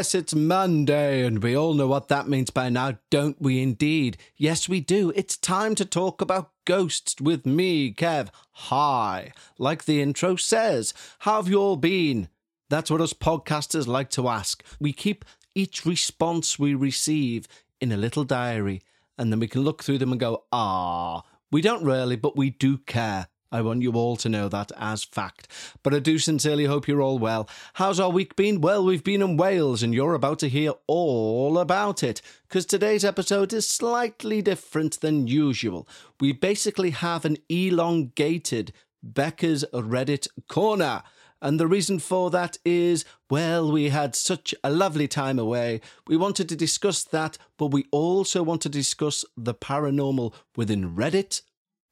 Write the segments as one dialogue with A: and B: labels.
A: Yes, it's Monday, and we all know what that means by now, don't we indeed? Yes, we do. It's time to talk about ghosts with me, Kev. Hi. Like the intro says, how have you all been? That's what us podcasters like to ask. We keep each response we receive in a little diary, and then we can look through them and go, ah, we don't really, but we do care. I want you all to know that as fact. But I do sincerely hope you're all well. How's our week been? Well, we've been in Wales and you're about to hear all about it because today's episode is slightly different than usual. We basically have an elongated Bekah's Reddit corner. And the reason for that is, well, we had such a lovely time away. We wanted to discuss that, but we also want to discuss the paranormal within Reddit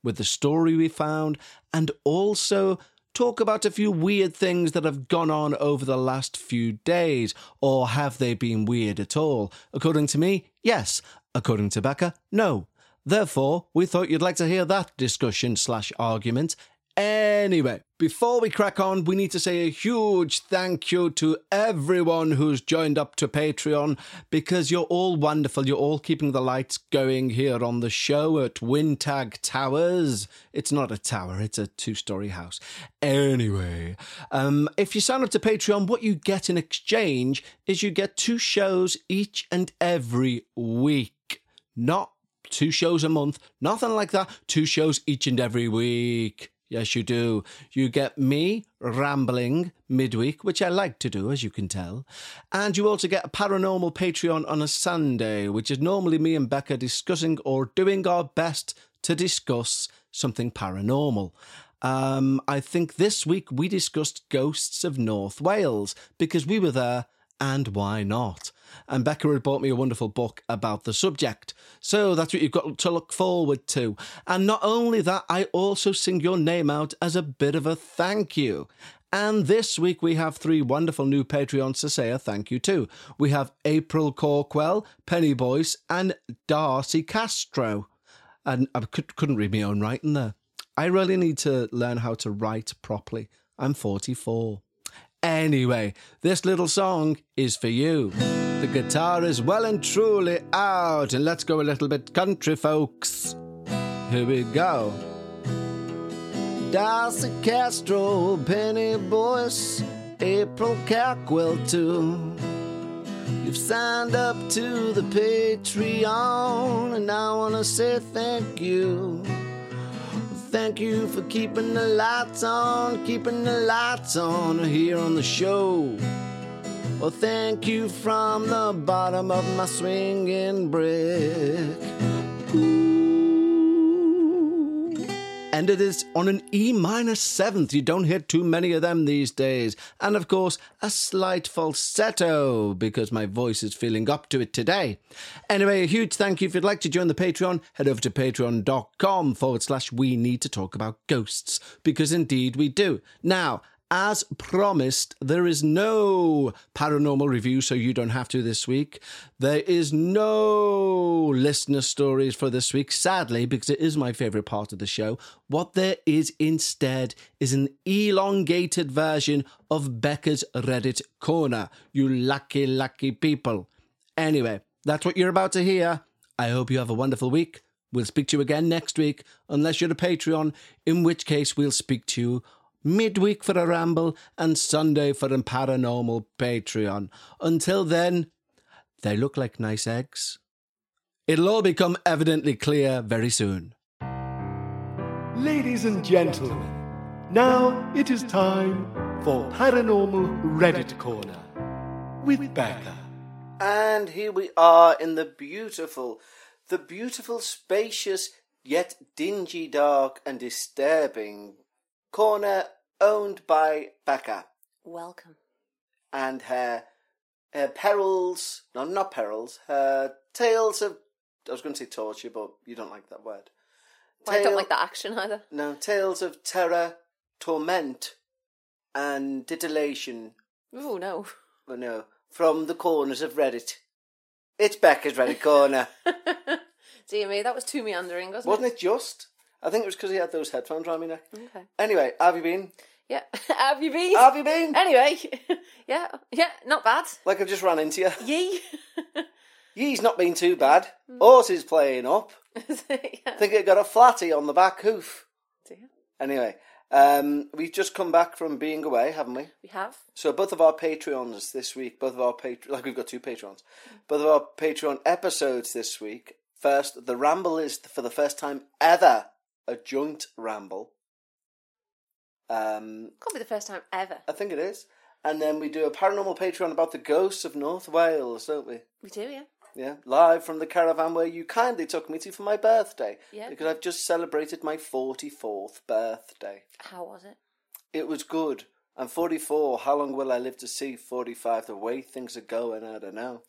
A: with the story we found and also talk about a few weird things that have gone on over the last few days. Or have they been weird at all? According to me, yes. According to Bekah, no. Therefore, we thought you'd like to hear that discussion slash argument Anyway, before we crack on, we need to say a huge thank you to everyone who's joined up to Patreon because you're all wonderful. You're all keeping the lights going here on the show at Wintag Towers. It's not a tower, it's a two story house. Anyway, um, if you sign up to Patreon, what you get in exchange is you get two shows each and every week. Not two shows a month, nothing like that. Two shows each and every week. Yes, you do. You get me rambling midweek, which I like to do, as you can tell. And you also get a paranormal Patreon on a Sunday, which is normally me and Bekah discussing or doing our best to discuss something paranormal. Um, I think this week we discussed ghosts of North Wales because we were there and why not? And Bekah had bought me a wonderful book about the subject. So that's what you've got to look forward to. And not only that, I also sing your name out as a bit of a thank you. And this week we have three wonderful new Patreons to say a thank you to. We have April Corkwell, Penny Boyce, and Darcy Castro. And I couldn't read my own writing there. I really need to learn how to write properly. I'm 44. Anyway, this little song is for you. The guitar is well and truly out, and let's go a little bit country, folks. Here we go. Darcy Castro, Penny Boyce, April Cackwell, too. You've signed up to the Patreon, and I want to say thank you. Thank you for keeping the lights on, keeping the lights on here on the show. Well, thank you from the bottom of my swinging brick. Ooh and it is on an E minor seventh. You don't hear too many of them these days. And of course, a slight falsetto because my voice is feeling up to it today. Anyway, a huge thank you. If you'd like to join the Patreon, head over to patreon.com forward slash we need to talk about ghosts because indeed we do. Now, as promised, there is no paranormal review, so you don't have to this week. There is no listener stories for this week, sadly, because it is my favourite part of the show. What there is instead is an elongated version of Bekah's Reddit Corner. You lucky, lucky people. Anyway, that's what you're about to hear. I hope you have a wonderful week. We'll speak to you again next week, unless you're a Patreon, in which case we'll speak to you midweek for a ramble, and Sunday for a paranormal Patreon. Until then, they look like nice eggs. It'll all become evidently clear very soon.
B: Ladies and gentlemen, now it is time for Paranormal Reddit Corner with Bekah.
A: And here we are in the beautiful, the beautiful, spacious, yet dingy, dark, and disturbing corner owned by Bekah
C: Welcome.
A: and her her perils, no, not perils, her tales of. I was going to say torture, but you don't like that word.
C: Well, I don't like the action either.
A: No, tales of terror, torment, and titillation.
C: Oh, no.
A: Oh no, from the corners of Reddit. It's Bekah's Reddit corner,
C: Dear me, that was too meandering, wasn't, it?
A: wasn't it? Just, I think it was because he had those headphones around my neck.
C: Okay.
A: Anyway, have you been?
C: Yeah. Have you been?
A: Have you been?
C: Anyway, yeah, yeah, not bad.
A: Like I've just ran into you.
C: Yee.
A: Ye's not been too bad. Horse is playing up.
C: yeah.
A: I think it got a flatty on the back hoof.
C: Dear.
A: Anyway, um, we've just come back from being away, haven't we?
C: We have.
A: So both of our Patreons this week, both of our Patreon, like we've got two Patrons, both of our Patreon episodes this week. First, the ramble is for the first time ever a joint ramble. Um,
C: Can't be the first time ever.
A: I think it is. And then we do a paranormal Patreon about the ghosts of North Wales, don't we?
C: We do, yeah.
A: Yeah, live from the caravan where you kindly took me to for my birthday.
C: Yeah.
A: Because I've just celebrated my 44th birthday.
C: How was it?
A: It was good. I'm 44. How long will I live to see 45? The way things are going, I don't know.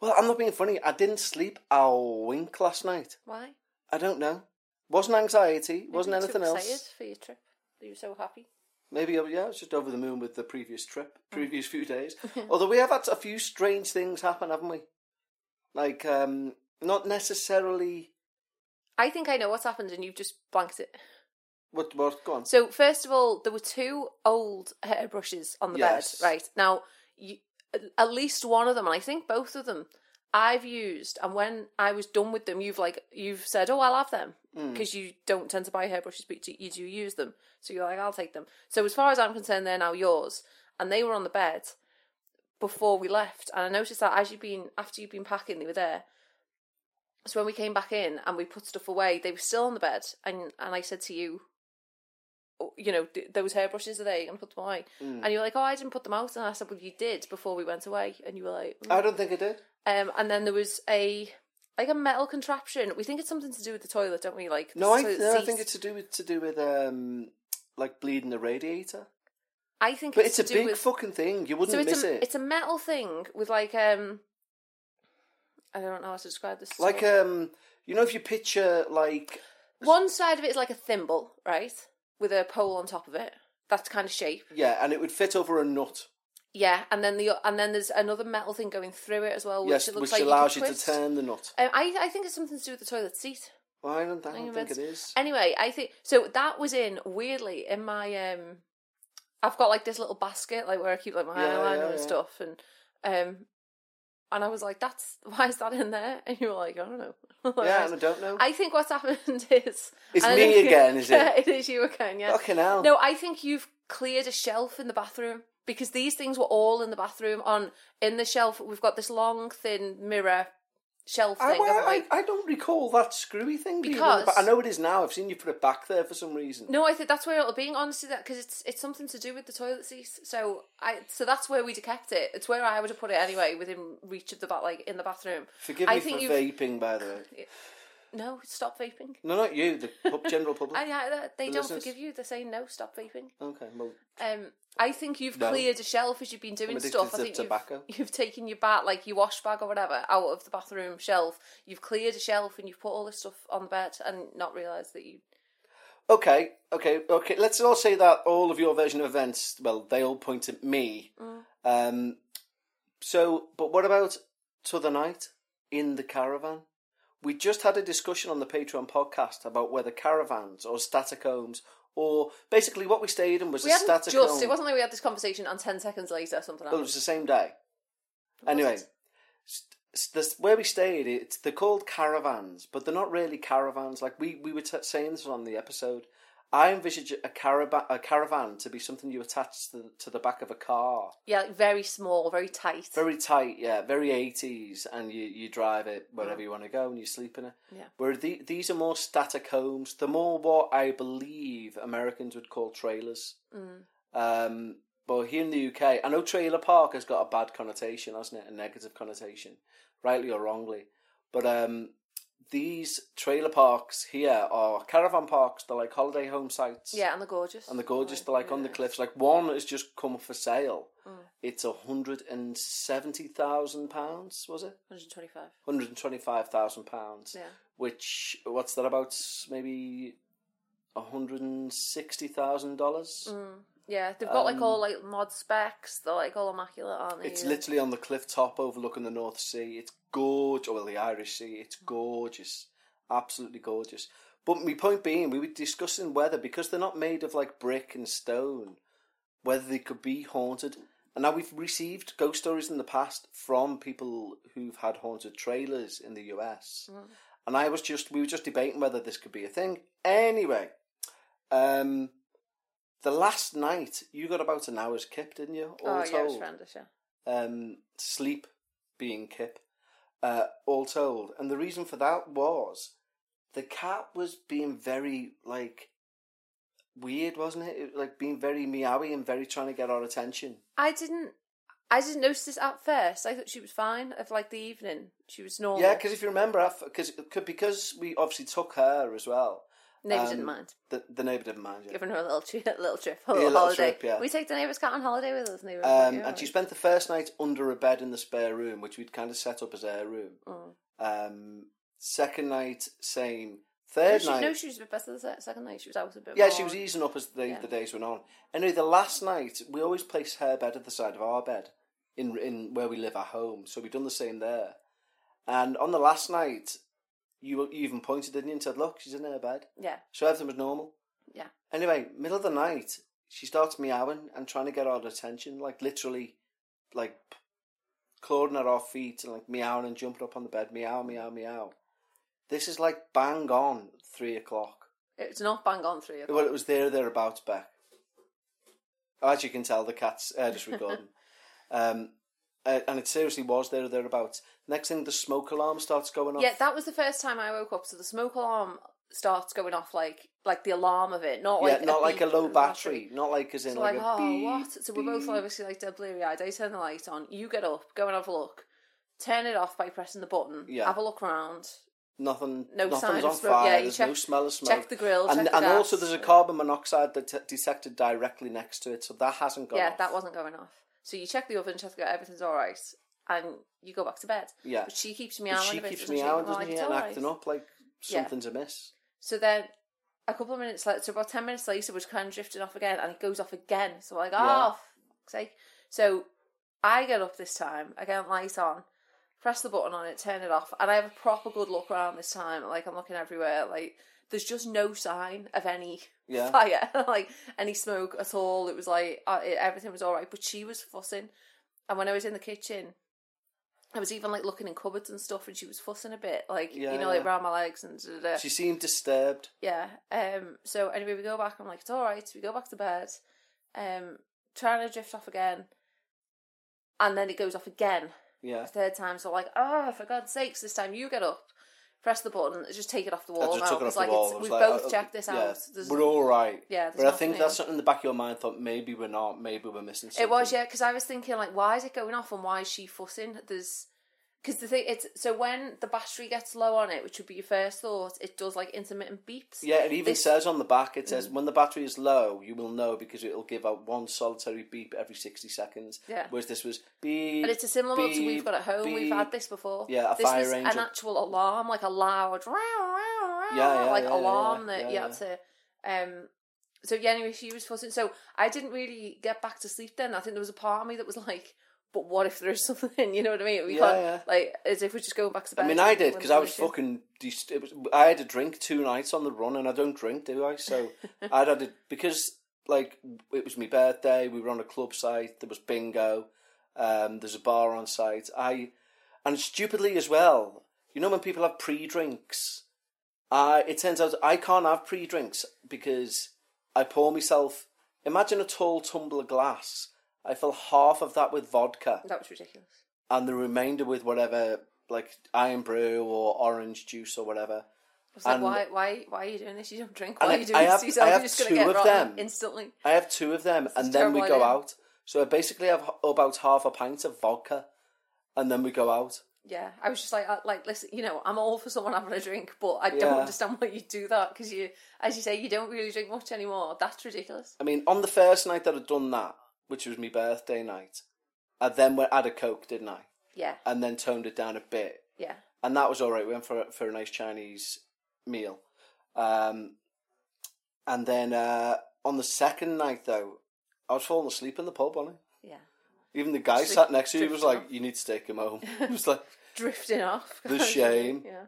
A: Well, I'm not being funny. I didn't sleep a wink last night.
C: Why?
A: I don't know. Wasn't anxiety. Wasn't
C: Maybe
A: anything
C: too
A: else.
C: excited for your trip. You were so happy.
A: Maybe, uh, yeah, I was just over the moon with the previous trip, previous few days. Although we have had a few strange things happen, haven't we? Like, um, not necessarily.
C: I think I know what's happened, and you've just blanked it.
A: What? What? Go on.
C: So first of all, there were two old hairbrushes on the
A: Yes.
C: bed. Right now, you, at least one of them, and I think both of them, I've used. And when I was done with them, you've like you've said, "Oh, I'll have them," because you don't tend to buy hairbrushes, but you, do use them. So you're like, "I'll take them." So as far as I'm concerned, they're now yours, and they were on the bed before we left. And I noticed that as you've been after you've been packing, they were there. So when we came back in and we put stuff away, they were still on the bed, and and I said to you, "Oh, you know, those hairbrushes are they and put them away?
A: Hmm.
C: And you were like, oh, I didn't put them out, and I said, well, you did before we went away, and you were like, "Mm."
A: I don't think I did.
C: Um, and then there was a like a metal contraption. We think it's something to do with the toilet, don't we? Like
A: No, I, no, I think it's to do with to do with um, like bleeding the radiator.
C: I think
A: But
C: it's,
A: it's, a big
C: with
A: fucking thing. You wouldn't
C: so
A: miss
C: a
A: it.
C: it's a metal thing with like um. I don't know how to describe this.
A: Like um, you know, if you picture like
C: One side of it is like a thimble, right, with a pole on top of it. That kind of shape.
A: yeah, and it would fit over a nut.
C: Yeah, and then the and then there's another metal thing going through it as well, which
A: yes,
C: it looks
A: which
C: like
A: allows
C: you,
A: you, to turn the nut.
C: Um, I I think it's something to do with the toilet seat.
A: Well, I don't, I don't
C: think
A: think
C: it's- Anyway, I think so. That was in weirdly in my um. I've got like this little basket like where I keep like my
A: Yeah,
C: eyeliner
A: yeah,
C: and
A: yeah.
C: stuff, and um, and I was like, "That's why is that in there?" And you were like, "I don't know." Like,
A: Yeah, and I don't know.
C: I think what's happened is
A: It's me again, is it?
C: Yeah, it is you again. Yeah.
A: Fucking hell.
C: No, I think you've cleared a shelf in the bathroom because these things were all in the bathroom. On in the shelf, we've got this long, thin mirror shelf
A: I,
C: thing.
A: well. I, I don't recall that screwy thing. being
C: Because-
A: I know it is now. I've seen you put it back there for some reason.
C: No, I think that's where it'll be. Honestly, that because it's it's something to do with the toilet seat. So I so that's where we'd have kept it. It's where I would have put it anyway, within reach of the bat, like in the bathroom.
A: Forgive
C: I
A: me
C: think
A: for vaping, by the way.
C: No, stop vaping.
A: No, not you. The pub- general public.
C: They
A: The
C: don't
A: listeners?
C: forgive you. They're saying no, stop vaping.
A: Okay, well,
C: Um, I think you've
A: No.
C: cleared a shelf as you've been doing
A: addicted
C: stuff.
A: to
C: I think
A: tobacco.
C: You've, you've taken your bat, like your wash bag or whatever, out of the bathroom shelf. You've cleared a shelf and you've put all this stuff on the bed and not realised that you.
A: okay, okay, okay. Let's all say that all of your version of events, well, they all point at me.
C: Mm.
A: Um, so, but what about t'other night in the caravan? We just had a discussion on the Patreon podcast about whether caravans or static homes, or basically what we stayed in was
C: We
A: a static
C: just.
A: home.
C: It wasn't like we had this conversation and ten seconds later something
A: Oh, it was the same day. Anyway, st- st- where we stayed, it's they're called caravans, but they're not really caravans. Like we we were t- saying this on the episode. I envisage a caravan a caravan to be something you attach to the, to the back of a car,
C: Yeah, like very small, very tight.
A: very tight, yeah, very eighties, and you, you drive it wherever you want to go and you sleep in it.
C: Yeah.
A: Where the, these are more static homes. They're more what I believe Americans would call trailers.
C: Mm.
A: Um, but here in the UK, I know trailer park has got a bad connotation, hasn't it? A negative connotation, rightly or wrongly. But um, these trailer parks here are caravan parks. They're like holiday home sites.
C: Yeah, and they're gorgeous.
A: And they're gorgeous. They're like on the cliffs. Like one has just come for sale.
C: Mm.
A: It's a hundred and seventy thousand pounds. Was it?
C: 125.
A: Hundred and twenty-five thousand pounds.
C: Yeah.
A: Which what's that about? Maybe a hundred and sixty thousand dollars.
C: Mm. Yeah, they've got like
A: Um,
C: all like mod specs. They're like all immaculate, aren't they?
A: It's literally on the cliff top overlooking the North Sea. It's gorgeous. Well, the Irish Sea. It's gorgeous. Absolutely gorgeous. But my point being, we were discussing whether because they're not made of like brick and stone, whether they could be haunted. And now we've received ghost stories in the past from people who've had haunted trailers in the US. And I was just we were just debating whether this could be a thing. Anyway, um the last night you got about an hour's kip, didn't you? All
C: oh yeah, it was horrendous. Yeah.
A: um, sleep being kip, uh, all told. And the reason for that was the cat was being very like weird, wasn't it? it like being very meowy and very trying to get our attention.
C: I didn't. I didn't notice this at first. I thought she was fine. Of like the evening, she was normal.
A: Yeah, because if you remember, because because we obviously took her as well.
C: Neighbour
A: um,
C: didn't mind
A: The, the neighbour didn't mind. Yeah.
C: giving her a little trip, a little trip, a
A: Yeah,
C: little
A: little
C: holiday.
A: trip, yeah.
C: We take the neighbour's cat on holiday with us. Neighbour,
A: Um, and she spent the first night under a bed in the spare room, which we'd kind of set up as her room.
C: Mm.
A: Um, second night, same.
C: No,
A: Third
C: she,
A: night,
C: no, she was a bit better the second night. She was out a bit.
A: Yeah,
C: more.
A: she was easing up as the,
C: Yeah.
A: the days went on. Anyway, the last night we always place her bed at the side of our bed in in where we live at home. So we've done the same there. And on the last night, you you even pointed, didn't you, and said, "Look, she's in her bed."
C: Yeah,
A: So everything was normal.
C: yeah.
A: Anyway, middle of the night, she starts meowing and trying to get our attention, like literally, like clawing at our feet and like meowing and jumping up on the bed, meow, meow, meow. This is like bang on three o'clock.
C: It's not bang on three o'clock.
A: Well, it was there thereabouts, back. As you can tell, the cat's uh, just recording. um, uh, and it seriously was there thereabouts. Next thing, the smoke alarm starts going off.
C: Yeah, that was the first time I woke up. So the smoke alarm starts going off, like like the alarm of it, not
A: Yeah,
C: like
A: not
C: a
A: like a low
C: the
A: battery, not like as in
C: So
A: like,
C: like,
A: a
C: oh,
A: beep,
C: what? So we're both obviously like dead bleary eyed. I turn the light on. You get up, go and have a look. Turn it off by pressing the button.
A: Yeah.
C: Have a look around.
A: Nothing.
C: No
A: nothing's
C: of
A: on
C: smoke.
A: fire.
C: Yeah,
A: there's
C: check-
A: no smell of smoke.
C: check the grill,
A: and
C: the
A: and also there's a carbon monoxide that detected directly next to it, so that hasn't gone.
C: yeah,
A: off.
C: that wasn't going off. So you check the oven, check that everything's all right, and you go back to bed.
A: Yeah.
C: But she keeps meowing.
A: she
C: a bit,
A: keeps meowing, doesn't she, and acting
C: right."
A: up like
C: Yeah.
A: something's amiss.
C: So then a couple of minutes later, so about 10 minutes later, which kind of drifting off again, and it goes off again. So we're like, oh,
A: Yeah.
C: Ah, fuck's sake. So I get up this time, I get light on, press the button on it, turn it off, and I have a proper good look around this time. Like, I'm looking everywhere. Like, there's just no sign of any
A: Yeah.
C: fire, like any smoke at all. It was like uh, it, everything was all right, but she was fussing. And when I was in the kitchen, I was even like looking in cupboards and stuff, and she was fussing a bit, like
A: Yeah,
C: you know, like
A: yeah.
C: around my legs and da, da, da.
A: She seemed disturbed.
C: yeah. Um. So anyway, we go back. I'm like, it's all right. We go back to bed. Um. Trying to drift off again, and then it goes off again.
A: Yeah.
C: Third time. So like, oh, for God's sakes, this time you get up, press the button, just take it off the
A: I
C: wall
A: just
C: now.
A: took it off
C: Because
A: the
C: like,
A: wall.
C: it's, we've
A: like,
C: both
A: uh,
C: checked this
A: yeah,
C: out. There's,
A: We're all right.
C: Yeah, there's
A: But I think
C: nothing.
A: that's something in the back of your mind thought maybe we're not, maybe we're missing something.
C: It was yeah, because I was thinking like, why is it going off and why is she fussing? There's because the thing it's so when the battery gets low on it, which would be your first thought, it does like intermittent beeps.
A: Yeah, it even
C: This- Mm.
A: says on the back, it says when the battery is low, you will know because it'll give out one solitary beep every 60 seconds.
C: Yeah.
A: Whereas this was beep.
C: And it's a similar one to we've
A: beep,
C: got at home. We've had
A: beep.
C: this before.
A: Yeah, a
C: this
A: fire
C: was an actual alarm, like a loud, row, row, row,
A: Yeah, yeah,
C: like
A: yeah, yeah,
C: alarm
A: yeah,
C: that
A: yeah,
C: you had to. Um, so yeah, anyway, she was fussing. So I didn't really get back to sleep then. I think there was a part of me that was like, "But what if there is something?" You know what I mean? We
A: Yeah,
C: can't
A: yeah.
C: like as if we're just going back to bed.
A: I mean, I did because I was fucking. Dest- it was, I had a drink two nights on the run, and I don't drink, do I? So I'd had it because like it was my birthday. We were on a club site. There was bingo. Um, there's a bar on site. I and stupidly as well. You know when people have pre-drinks, I it turns out I can't have pre-drinks because I pour myself. Imagine a tall tumbler glass. I fill half of that with vodka
C: That was ridiculous.
A: and the remainder with whatever like Irn-Bru or orange juice or whatever.
C: I was like, why, why, why are you doing this? You don't drink. Why
A: I-
C: are you doing
A: I
C: this
A: have-
C: yourself?
A: I
C: You're just going to get
A: of
C: rotten
A: them.
C: instantly.
A: I have two of them, and then we go
C: idea.
A: out. So I basically have about half a pint of vodka, and then we go out.
C: Yeah, I was just like, uh, like, listen, you know, I'm all for someone having a drink, but I don't understand why you do that because you, as you say, you don't really drink much anymore. That's ridiculous.
A: I mean, on the first night that I'd done that, which was my birthday night, I then went had a coke, didn't I?
C: Yeah,
A: And then toned it down a bit,
C: yeah.
A: and that was all right. We went for a- for a nice Chinese meal, um, and then uh, on the second night though, I was falling asleep in the pub, on it.
C: Yeah,
A: Even the guy
C: Just,
A: sat next to you was like,
C: off.
A: "You need to take him home." It was like,
C: drifting off.
A: The shame.
C: Yeah,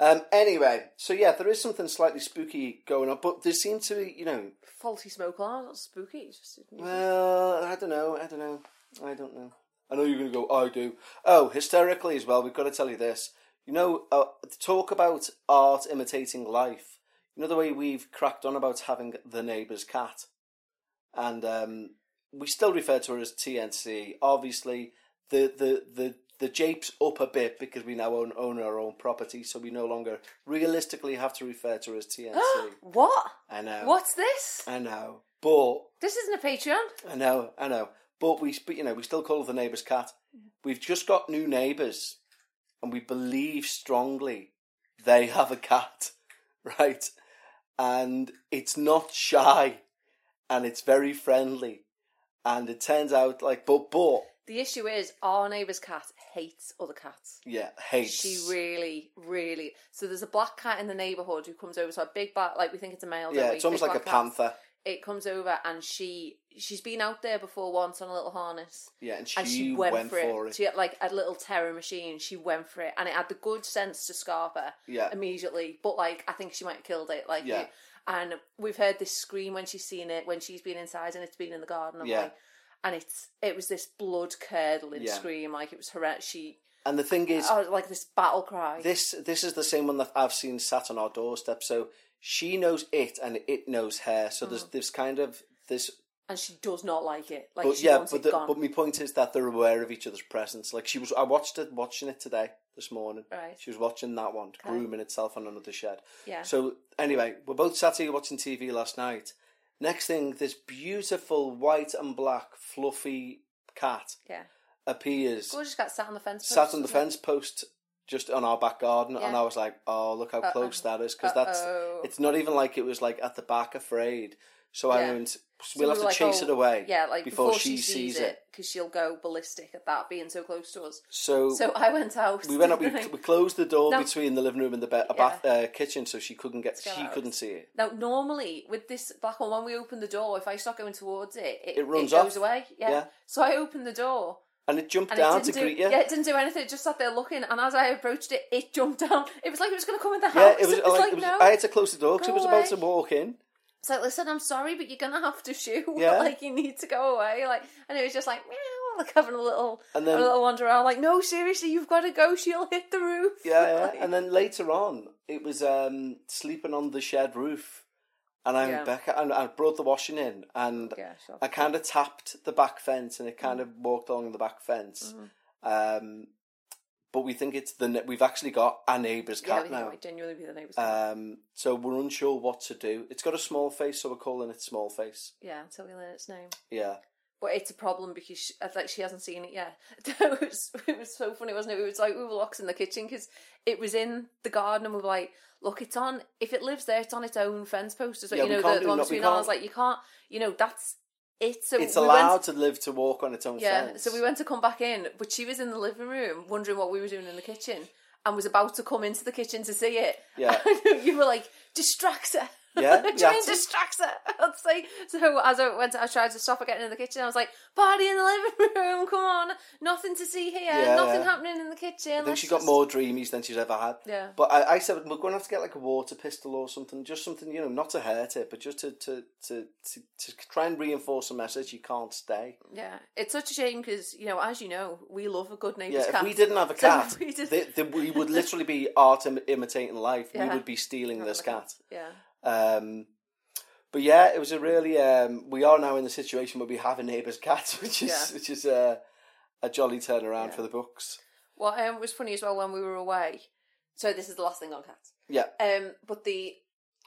A: Um, anyway, so yeah, there is something slightly spooky going on, but there seems to be, you know,
C: Faulty smoke alarm, not spooky. it's Just
A: well, I don't know, I don't know, I don't know. I know you're going to go, I do. Oh, hysterically as well, we've got to tell you this. You know, uh, talk about art imitating life. You know the way we've cracked on about having the neighbour's cat? And um, we still refer to her as TNC. Obviously, the, the, the, the jape's up a bit because we now own, own our own property, so we no longer realistically have to refer to her as TNC.
C: what?
A: I know.
C: What's this?
A: I know. But
C: This isn't a Patreon.
A: I know, I know. But we, but, you know, we still call her the neighbour's cat. We've just got new neighbours, and we believe strongly they have a cat, right? And it's not shy, and it's very friendly, and it turns out like, but but
C: The issue is our neighbour's cat hates other cats.
A: yeah, hates.
C: She really, really. So there's a black cat in the neighbourhood who comes over. So a big black, like we think it's a male.
A: yeah, it's almost like a
C: cat.
A: panther.
C: It comes over and she she's been out there before once on a little harness.
A: Yeah, and she,
C: and she went,
A: went,
C: for,
A: for
C: it.
A: it.
C: She had like a little terror machine. She went for it, and it had the good sense to scarp her
A: Yeah.
C: immediately. But like, I think she might have killed it. Like,
A: Yeah.
C: and we've heard this scream when she's seen it when she's been inside and it's been in the garden. I'm
A: Yeah.
C: like, and it's it was this blood curdling
A: Yeah.
C: scream, like it was horrendous. She
A: And the thing is,
C: oh, like this battle cry.
A: this this is the same one that I've seen sat on our doorstep. So she knows it, and it knows her. So
C: Mm.
A: there's this kind of this
C: and she does not like it. Like
A: but
C: she
A: yeah, but the, but my point is that they're aware of each other's presence. Like she was, I watched it, watching it today, this morning.
C: Right.
A: She was watching that one, grooming itself on another shed.
C: Yeah.
A: So anyway, we're both sat here watching TV last night. Next thing, this beautiful white and black fluffy cat
C: yeah,
A: appears,
C: gorgeous cat sat on the fence.
A: sat
C: post,
A: on the
C: wasn't
A: fence post just on our back garden, and
C: Yeah.
A: I was like, "Oh, look how close that is!" Because that's
C: Uh-oh.
A: it's not even like it was like at the back, afraid. So I
C: Yeah.
A: went,
C: So
A: we'll
C: we
A: have to chase
C: oh,
A: it away,
C: Yeah, like
A: before, she, sees it.
C: because she'll go ballistic at that being so close to us.
A: So,
C: So I went out.
A: we went up. We, we closed the door
C: No.
A: between the living room and the a
C: Yeah.
A: uh, kitchen, so she couldn't get. She
C: out.
A: couldn't see it.
C: Now, normally with this black one, when we open the door, if I start going towards it, it,
A: It runs
C: goes
A: off.
C: away. Yeah.
A: Yeah.
C: So I opened the door.
A: And it jumped
C: And
A: down
C: it
A: to
C: do,
A: greet you.
C: Yeah, it didn't do anything. It just sat there looking. And as I approached it, it jumped down. It was like it was going to come in the house.
A: Yeah, it was,
C: It was
A: like,
C: like,
A: it was,
C: no.
A: I had to close the door because it was about to walk in.
C: It's like, listen, I'm sorry, but you're gonna have to shoot.
A: Yeah.
C: like you need to go away. Like, and it was just like meow, like having a little,
A: And then-
C: a little wander around. Like, no, seriously, you've got to go. She'll hit the roof.
A: Yeah, yeah.
C: Like,
A: And then later on, it was um, sleeping on the shed roof. And I
C: Yeah.
A: back and I brought the washing in and
C: Yeah, sure.
A: I kind of tapped the back fence and it kind of walked along the back fence.
C: Mm-hmm.
A: Um, but we think it's the ne- we've actually got a neighbour's
C: yeah,
A: cat
C: it
A: now.
C: might genuinely be the neighbours.
A: Um, so we're unsure what to do. It's got a small face, so we're calling it small face.
C: yeah, until we learn its name.
A: Yeah,
C: But it's a problem because she, I like she hasn't seen it yet. it was it was so funny, wasn't it? It was like we were locked in the kitchen because it was in the garden, and we were like, "Look, it's on. If it lives there, it's on its own fence post." So
A: Yeah,
C: you know the, the one between ours. Like you can't, you know, that's it. So
A: it's
C: we
A: allowed
C: Went,
A: to live to walk on its own
C: yeah.
A: fence.
C: So we went to come back in, but she was in the living room wondering what we were doing in the kitchen, and was about to come into the kitchen to see it.
A: Yeah.
C: You were like, "Distract her."
A: Yeah,
C: Do
A: you
C: you
A: had
C: mean
A: to.
C: distracts her? I'd say. So as I went, I tried to stop her getting in the kitchen. I was like, "Party in the living room! Come on, nothing to see here.
A: Yeah,
C: nothing
A: yeah.
C: happening in the kitchen."
A: I think
C: Let's
A: she got
C: just-
A: more dreamies than she's ever had.
C: Yeah.
A: But I, I said we're going to have to get like a water pistol or something, just something you know, not to hurt it, but just to to to to, to try and reinforce a message you can't stay.
C: Yeah, it's such a shame because you know, as you know, we love a good neighbour's
A: Yeah,
C: cat.
A: if we didn't have a
C: So
A: cat,
C: we just-
A: the, the, we would literally be art Im- imitating life. We would be stealing this cat.
C: Yeah,
A: Um, but yeah, it was a really. Um, we are now in the situation where we have a neighbour's cat, which is
C: Yeah.
A: which is a a jolly turnaround
C: Yeah.
A: for the books.
C: Well, um, was funny as well when we were away. So this is the last thing on cats.
A: Yeah,
C: Um, but the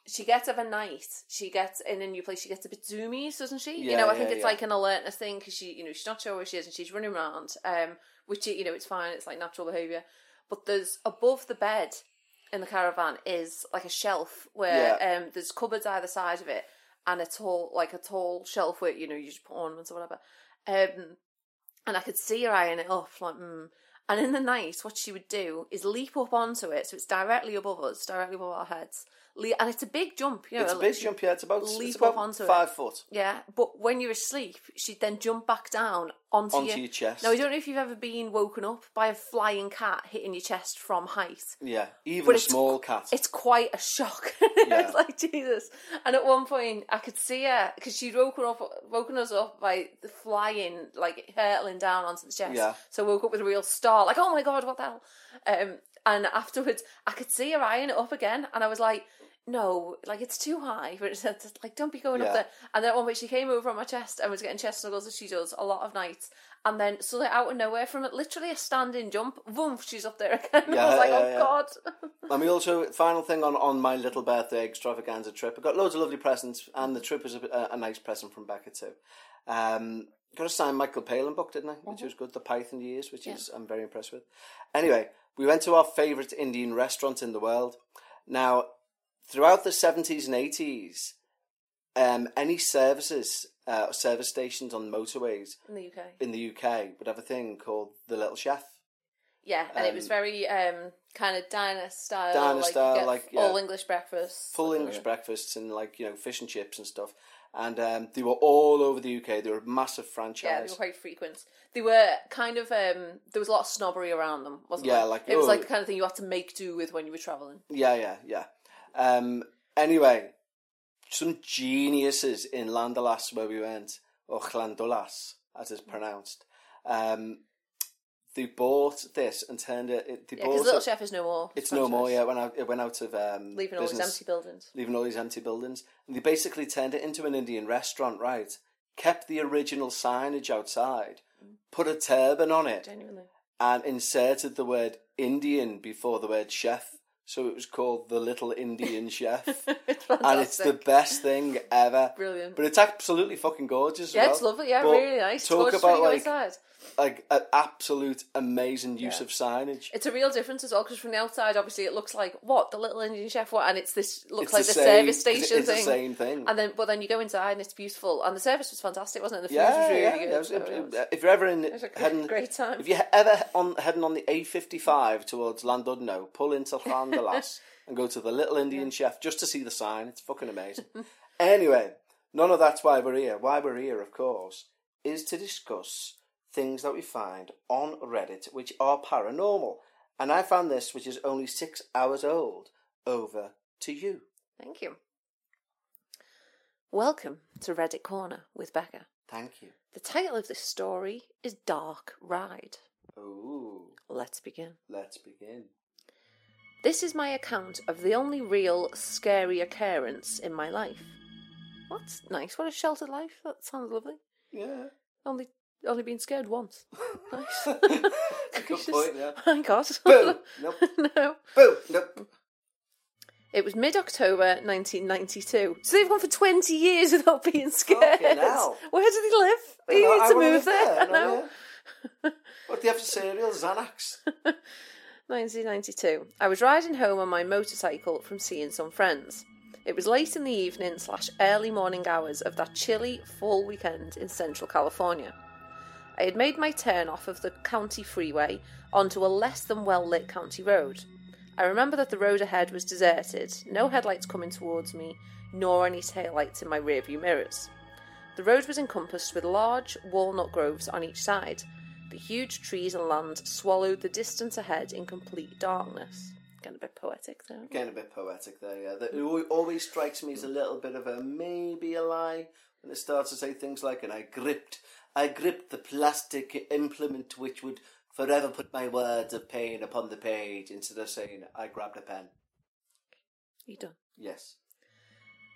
C: she gets of a night. She gets in a new place. She gets a bit zoomies, doesn't she?
A: Yeah, you
C: know, I
A: yeah,
C: think it's
A: yeah.
C: like an alertness thing because she, you know, she's not sure where she is and she's running around. Um, which you know, it's fine. It's like natural behavior. But there's above the bed in the caravan is like a shelf where um there's cupboards either side of it and a tall like a tall shelf where you know you just put ornaments or whatever. Um, and I could see her eyeing it up like. Mm. And in the night, what she would do is leap up onto it, so it's directly above us, directly above our heads. Le- and it's a big jump, you know.
A: it's a big jump. Yeah, it's about
C: leap
A: it's
C: up
A: about
C: onto it.
A: five foot.
C: Yeah, but when you're asleep, she'd then jump back down onto,
A: onto
C: you.
A: your chest.
C: Now I don't know if you've ever been woken up by a flying cat hitting your chest from height.
A: Yeah, even
C: But
A: a small cat.
C: It's quite a shock.
A: Yeah.
C: it's like Jesus. And at one point, I could see her because she'd woken up, woken us up by the flying, like hurtling down onto the chest.
A: Yeah.
C: So I woke up with a real start, like, oh my god, what the hell? Um, and afterwards, I could see her eyeing it up again, and I was like. No, like it's too high. But it's like, don't be going
A: Yeah.
C: up there. And then one week she came over on my chest and was getting chest snuggles as she does a lot of nights. And then suddenly, out of nowhere, from it, literally a standing jump, boom, she's up there again. I was like,
A: yeah,
C: oh
A: yeah.
C: god.
A: And we also, final thing on, on my little birthday extravaganza trip, I got loads of lovely presents, and the trip was a, a, a nice present from Bekah too. Um, got a signed Michael Palin book, didn't I? Which was good, The Python Years, which is I'm very impressed with. Anyway, we went to our favourite Indian restaurant in the world. Now, throughout the 70s and 80s, um, any services, uh, service stations on motorways
C: in the UK.
A: in the UK would have a thing called The Little Chef.
C: Yeah, and it was
A: Um,
C: very um, kind of diner style.
A: Diner
C: like,
A: style, like, yeah.
C: all English breakfast.
A: full English breakfasts and like you know fish and chips and stuff. And um, they were all over the UK. They were a massive franchise.
C: Yeah, they were quite frequent. They were kind of um, there was a lot of snobbery around them, wasn't
A: Yeah,
C: there?
A: like,
C: it was
A: oh.
C: like the kind of thing you had to make do with when you were traveling.
A: Yeah, yeah, yeah. Um, anyway, some geniuses in Landalas where we went, or Llandolas as it's pronounced. Um, they bought this and turned it. it they
C: Yeah,
A: bought
C: because Little
A: it-
C: Chef is no more.
A: It's no more. Yeah, when I it went out of um,
C: leaving all these empty buildings.
A: leaving all these empty buildings. And they basically turned it into an Indian restaurant, right? Kept the original signage outside, put a turban on it,
C: Genuinely,
A: and inserted the word Indian before the word chef. So it was called the Little Indian Chef.
C: it's
A: and it's the best thing ever.
C: Brilliant.
A: But it's absolutely fucking gorgeous. as
C: yeah,
A: well.
C: it's lovely. Yeah,
A: But
C: really nice.
A: Talk about
C: when
A: like. Like an absolute amazing use
C: Yeah.
A: of signage.
C: It's a real difference as well because from the outside, obviously, it looks like what the little Indian chef what, and it's this looks
A: It's
C: like the,
A: same-
C: service station
A: It's
C: thing.
A: the same thing.
C: And then, but then you go inside and it's beautiful, and the service was fantastic, wasn't it? The food
A: yeah,
C: was really
A: yeah.
C: good.
A: was-
C: so, yeah, it
A: if you're ever in
C: was a great-
A: heading,
C: great time.
A: If you're ever on heading on the A55 towards Llandudno, pull into Llanddulas and go to the Little Indian Chef just to see the sign. It's fucking amazing. anyway, none of that's why we're here. Why we're here, of course, is to discuss things that we find on Reddit which are paranormal. And I found this, which is only six hours old. Over to you.
C: Thank you. Welcome to Reddit Corner with Bekah.
A: Thank you.
C: The title of this story is Dark Ride.
A: Ooh,
C: Let's begin.
A: let's begin.
C: This is my account of the only real scary occurrence in my life. That's nice. What a sheltered life. That sounds lovely.
A: Yeah.
C: Only only been scared once. Nice.
A: Good point, yeah.
C: My God.
A: Boom. Nope.
C: no.
A: Boom. Nope.
C: It was mid October 1992. So they've gone for 20 years without being scared.
A: Fucking hell.
C: Where do they live?
A: I
C: You
A: know,
C: need to move
A: live
C: there.
A: no,
C: No.
A: yeah. What do you have to say? Real Xanax.
C: 1992. I was riding home on my motorcycle from seeing some friends. It was late in the evening slash early morning hours of that chilly fall weekend in central California. I had made my turn off of the county freeway onto a less than well lit county road. I remember that the road ahead was deserted, no headlights coming towards me, nor any taillights in my rearview mirrors. The road was encompassed with large walnut groves on each side. The huge trees and land swallowed the distance ahead in complete darkness. Getting a bit poetic there.
A: Getting a bit poetic there, yeah. That it always strikes me as a little bit of a maybe a lie when it starts to say things like, and I gripped, I gripped the plastic implement which would forever put my words of pain upon the page instead of saying, I grabbed a pen.
C: You done?
A: Yes.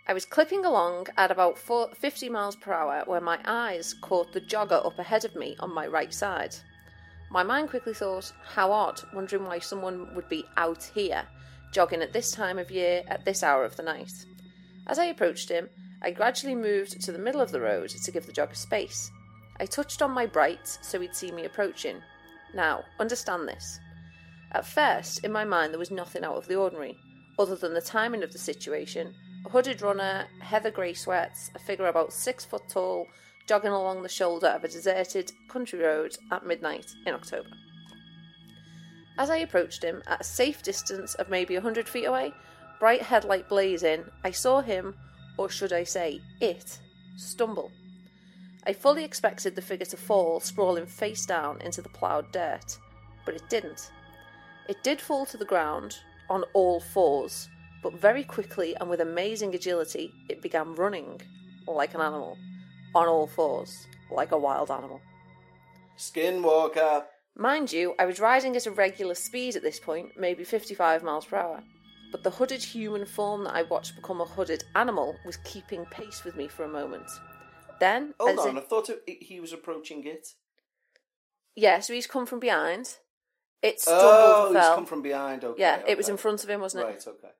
C: I was clipping along at about four, 50 miles per hour when my eyes caught the jogger up ahead of me on my right side. My mind quickly thought, how odd, wondering why someone would be out here, jogging at this time of year, at this hour of the night. As I approached him, I gradually moved to the middle of the road to give the jogger space. I touched on my brights so he'd see me approaching. Now, understand this. At first, in my mind, there was nothing out of the ordinary, other than the timing of the situation. A hooded runner, heather grey sweats, a figure about six foot tall, jogging along the shoulder of a deserted country road at midnight in October. As I approached him, at a safe distance of maybe a hundred feet away, bright headlight blazing, I saw him, or should I say, it, stumble. I fully expected the figure to fall, sprawling face down into the ploughed dirt, but it didn't. It did fall to the ground on all fours, but very quickly and with amazing agility, it began running like an animal, on all fours, like a wild animal.
A: Skinwalker.
C: Mind you, I was riding at a regular speed at this point, maybe 55 miles per hour. But the hooded human form that I watched become a hooded animal was keeping pace with me for a moment. Then,
A: Hold
C: as
A: on, I thought it, he was approaching it.
C: yeah, so he's come from behind. It oh, stumbled
A: Oh,
C: and
A: he's come from behind. Okay,
C: yeah, it was in front of him, wasn't it?
A: Right, okay.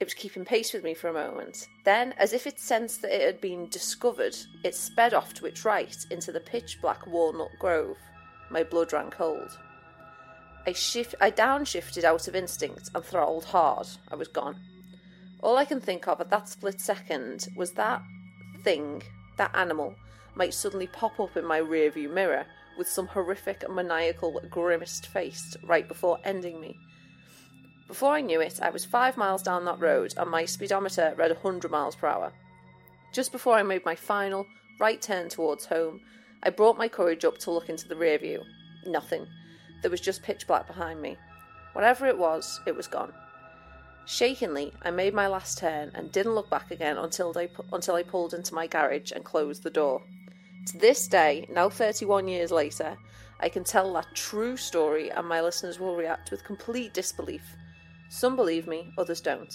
C: It was keeping pace with me for a moment. Then, as if it sensed that it had been discovered, it sped off to its right into the pitch black walnut grove. My blood ran cold. I shift I downshifted out of instinct and throttled hard. I was gone. All I can think of at that split second was that thing, that animal, might suddenly pop up in my rearview mirror with some horrific maniacal grimaced face right before ending me. Before I knew it, I was five miles down that road and my speedometer read 100 miles per hour. Just before I made my final right turn towards home, I brought my courage up to look into the rear view. Nothing. There was just pitch black behind me. Whatever it was, it was gone. Shakenly, I made my last turn and didn't look back again until I, pu- until I pulled into my garage and closed the door. To this day, now 31 years later, I can tell that true story and my listeners will react with complete disbelief. Some believe me, others don't.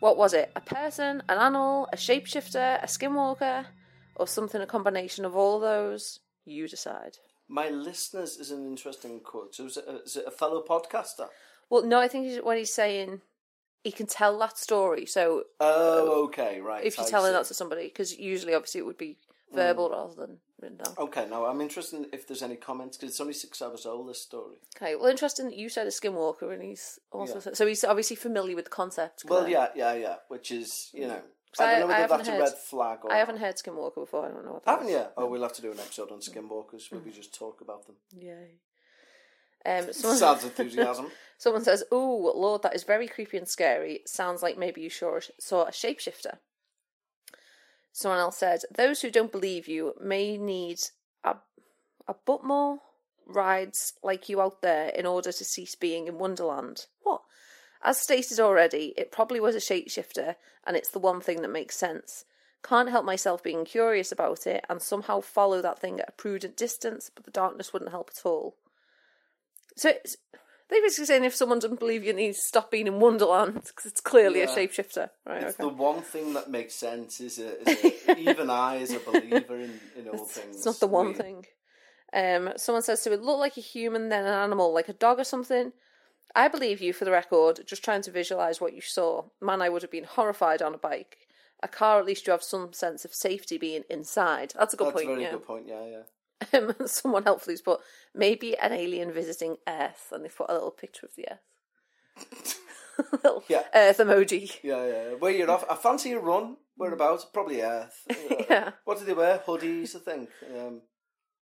C: What was it? A person, an animal, a shapeshifter, a skinwalker, or something a combination of all those? You decide.
A: My listeners is an interesting quote. So is it a, is it a fellow podcaster?
C: Well, no, I think he's- when he's saying he can tell that story. So
A: Oh, okay, right.
C: if you're
A: I
C: telling
A: see.
C: that to somebody, because usually, obviously, it would be verbal rather than written down.
A: Okay, now I'm interested in if there's any comments because it's only six hours old. This story.
C: Okay, well, interesting that you said a skinwalker, and he's also
A: Yeah.
C: so he's obviously familiar with the concept.
A: Well,
C: correct?
A: yeah, yeah, yeah. Which is you know, I don't know
C: I- I
A: whether that's a
C: heard-
A: red flag or
C: I haven't heard skinwalker before. I don't know what
A: Haven't you? Oh, we'll have to do an episode on skinwalkers where we
C: Mm.
A: just talk about them.
C: Yay. Um, someone,
A: Sounds enthusiasm.
C: someone says, "Oh Lord, that is very creepy and scary. Sounds like maybe you saw a shapeshifter." Someone else said, "Those who don't believe you may need a a bit more rides like you out there in order to cease being in Wonderland." What? As stated already, it probably was a shapeshifter, and it's the one thing that makes sense. Can't help myself being curious about it and somehow follow that thing at a prudent distance, but the darkness wouldn't help at all. So it's, they're basically saying if someone doesn't believe you, it needs to stop being in Wonderland because it's clearly a
A: Yeah.
C: shapeshifter. Right,
A: It's
C: okay.
A: the one thing that makes sense. Is, a, is a, even I, as a believer in, in all things,
C: It's not the one
A: we-
C: thing. Um, someone says, so it looked like a human, then an animal, like a dog or something. I believe you for the record, just trying to visualise what you saw. Man, I would have been horrified on a bike. A car, at least you have some sense of safety being inside. That's a good
A: That's
C: point,
A: a very
C: yeah.
A: good point. Yeah, yeah.
C: Um, someone helpfully's put, maybe an alien visiting Earth, and they've put a little picture of the Earth. little
A: Yeah.
C: Earth emoji.
A: Yeah, yeah. Where you're off? I fancy a run. Whereabouts? Probably Earth.
C: Yeah.
A: What do they wear? Hoodies, I think. Um,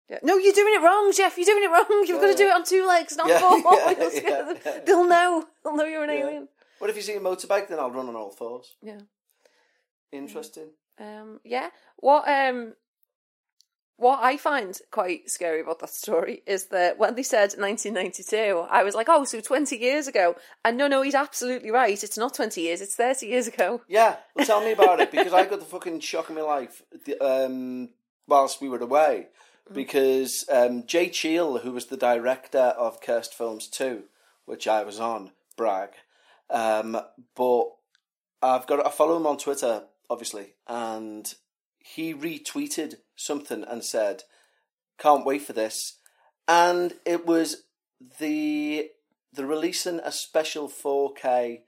C: Yeah. No, you're doing it wrong, Jeff. You're doing it wrong. You've got to
A: Yeah.
C: do it on two legs, not
A: Yeah,
C: four.
A: yeah, yeah, yeah.
C: They'll know. They'll know you're an
A: Yeah.
C: alien.
A: what if you see a motorbike? Then I'll run on all fours.
C: Yeah.
A: Interesting.
C: Um. Yeah. What um. What I find quite scary about that story is that when they said 1992, I was like, oh, so 20 years ago. And no, no, he's absolutely right. It's not 20 years, it's 30 years ago.
A: Yeah, well, tell me about it because I got the fucking shock of my life um, whilst we were away. Because um, Jay Cheel, who was the director of Cursed Films 2, which I was on, brag. Um, but I've got I follow him on Twitter, obviously, and he retweeted something and said, "Can't wait for this," and it was the the releasing a special 4K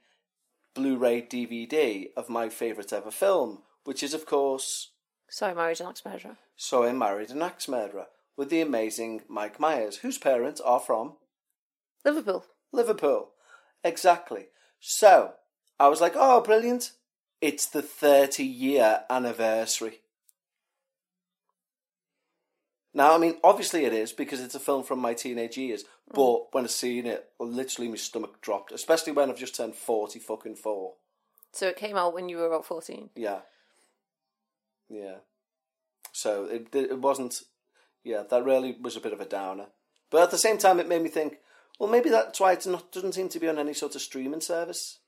A: Blu-ray DVD of my favourite ever film, which is of course
C: So I Married an axe murderer.
A: So I Married an Axe Murderer with the amazing Mike Myers, whose parents are from
C: Liverpool.
A: Liverpool. Exactly. So I was like, oh, brilliant. It's the 30 year anniversary. Now, I mean, obviously it is because it's a film from my teenage years, mm. but when I seen it, literally my stomach dropped, especially when I've just turned 40 fucking four.
C: So it came out when you were about 14.
A: Yeah. Yeah. So it it wasn't. Yeah, that really was a bit of a downer. But at the same time, it made me think. Well, maybe that's why it doesn't seem to be on any sort of streaming service.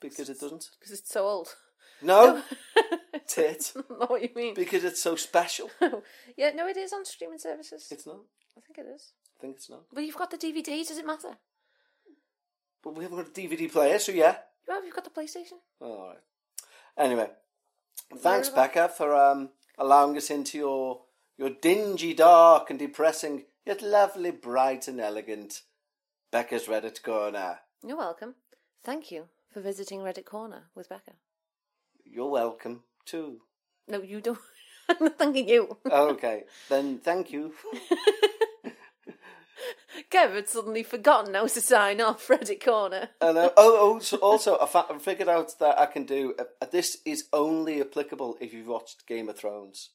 A: Because it doesn't.
C: Because it's so old.
A: No, tit.
C: Know what you mean.
A: Because it's so special.
C: yeah, no, it is on streaming services.
A: It's not.
C: I think it is.
A: I think it's not.
C: Well, you've got the DVD. Does it matter?
A: But we haven't got a DVD player, so yeah.
C: You have. You've got the PlayStation.
A: All right. Anyway, thanks, Bekah, for um, allowing us into your your dingy, dark, and depressing, yet lovely, bright, and elegant Bekah's Reddit corner.
C: You're welcome. Thank you for visiting Reddit Corner with Bekah.
A: You're welcome too.
C: No, you don't. I'm not thanking you.
A: Okay, then thank you.
C: Kev had suddenly forgotten how to sign off Reddit Corner.
A: And uh, oh, also, also I, fa- I figured out that I can do uh, this is only applicable if you've watched Game of Thrones.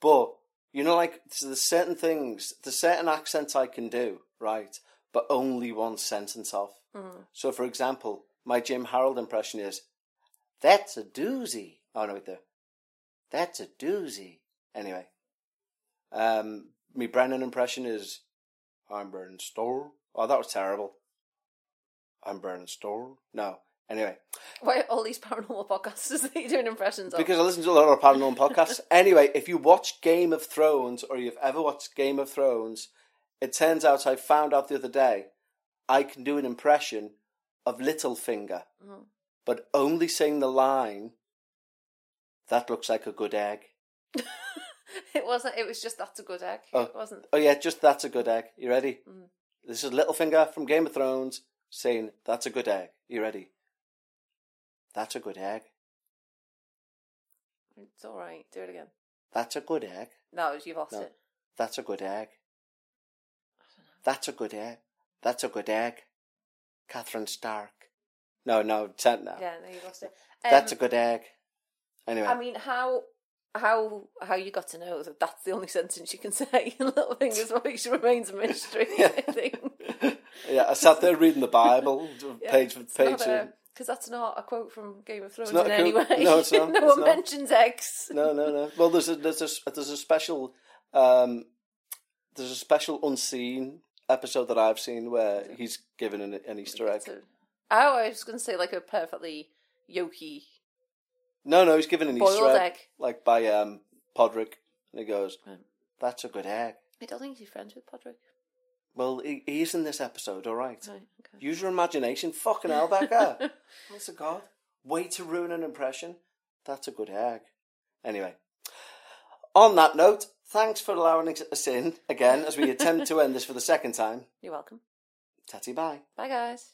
A: But you know, like so there's certain things, there's certain accents I can do, right? But only one sentence of. So, for example, my Jim Harold impression is, "That's a doozy." Oh no, wait there. That's a doozy. Anyway, um, me Brennan impression is, "I'm burning store." Oh, that was terrible. I'm burning store. No. Anyway,
C: Why are all these paranormal podcasters that you're doing impressions of?
A: because I listen to a lot of paranormal podcasts. Anyway, if you watch Game of Thrones or you've ever watched Game of Thrones, it turns out I found out the other day I can do an impression of Littlefinger, but only saying the line, that looks like a good egg.
C: it wasn't. It was just that's a good egg.
A: Oh.
C: It wasn't.
A: Oh, yeah, just that's a good egg. You ready? This is Littlefinger from Game of Thrones saying, that's a good egg. You ready? That's a good egg.
C: It's all right. Do it again.
A: That's a good egg.
C: No, you've lost
A: No.
C: it.
A: That's a good egg. That's a good egg. That's a good egg. Catherine Stark. No, no, ten now.
C: Yeah, no, you lost it.
A: That's a
C: Um,
A: good egg. Anyway,
C: I mean, how how how you got to know that that's the only sentence you can say in Little Fingers which remains a mystery. I think.
A: yeah, I sat there reading the Bible, page for page.
C: Because that's not a quote from Game of Thrones in any way.
A: No, it's not.
C: no
A: It's
C: one
A: not.
C: mentions eggs.
A: No, no, no. Well, there's a there's a there's a special um, there's a special unseen episode that I've seen where he's given an, an Easter egg.
C: So- oh, I was going to say like a perfectly yolky
A: No, no, he's given an Easter
C: boiled
A: egg,
C: egg.
A: like by um, Podrick, and he goes,
C: Right.
A: "That's a good egg."
C: I don't think he's friends with Podrick.
A: Well, he, he's in this episode, all right.
C: Right, okay.
A: Use your imagination. Fucking hell. What's a god? Way to ruin an impression. That's a good egg. Anyway, on that note, thanks for allowing us in again as we attempt to end this for the second time.
C: You're welcome.
A: Tatty bye.
C: Bye, guys.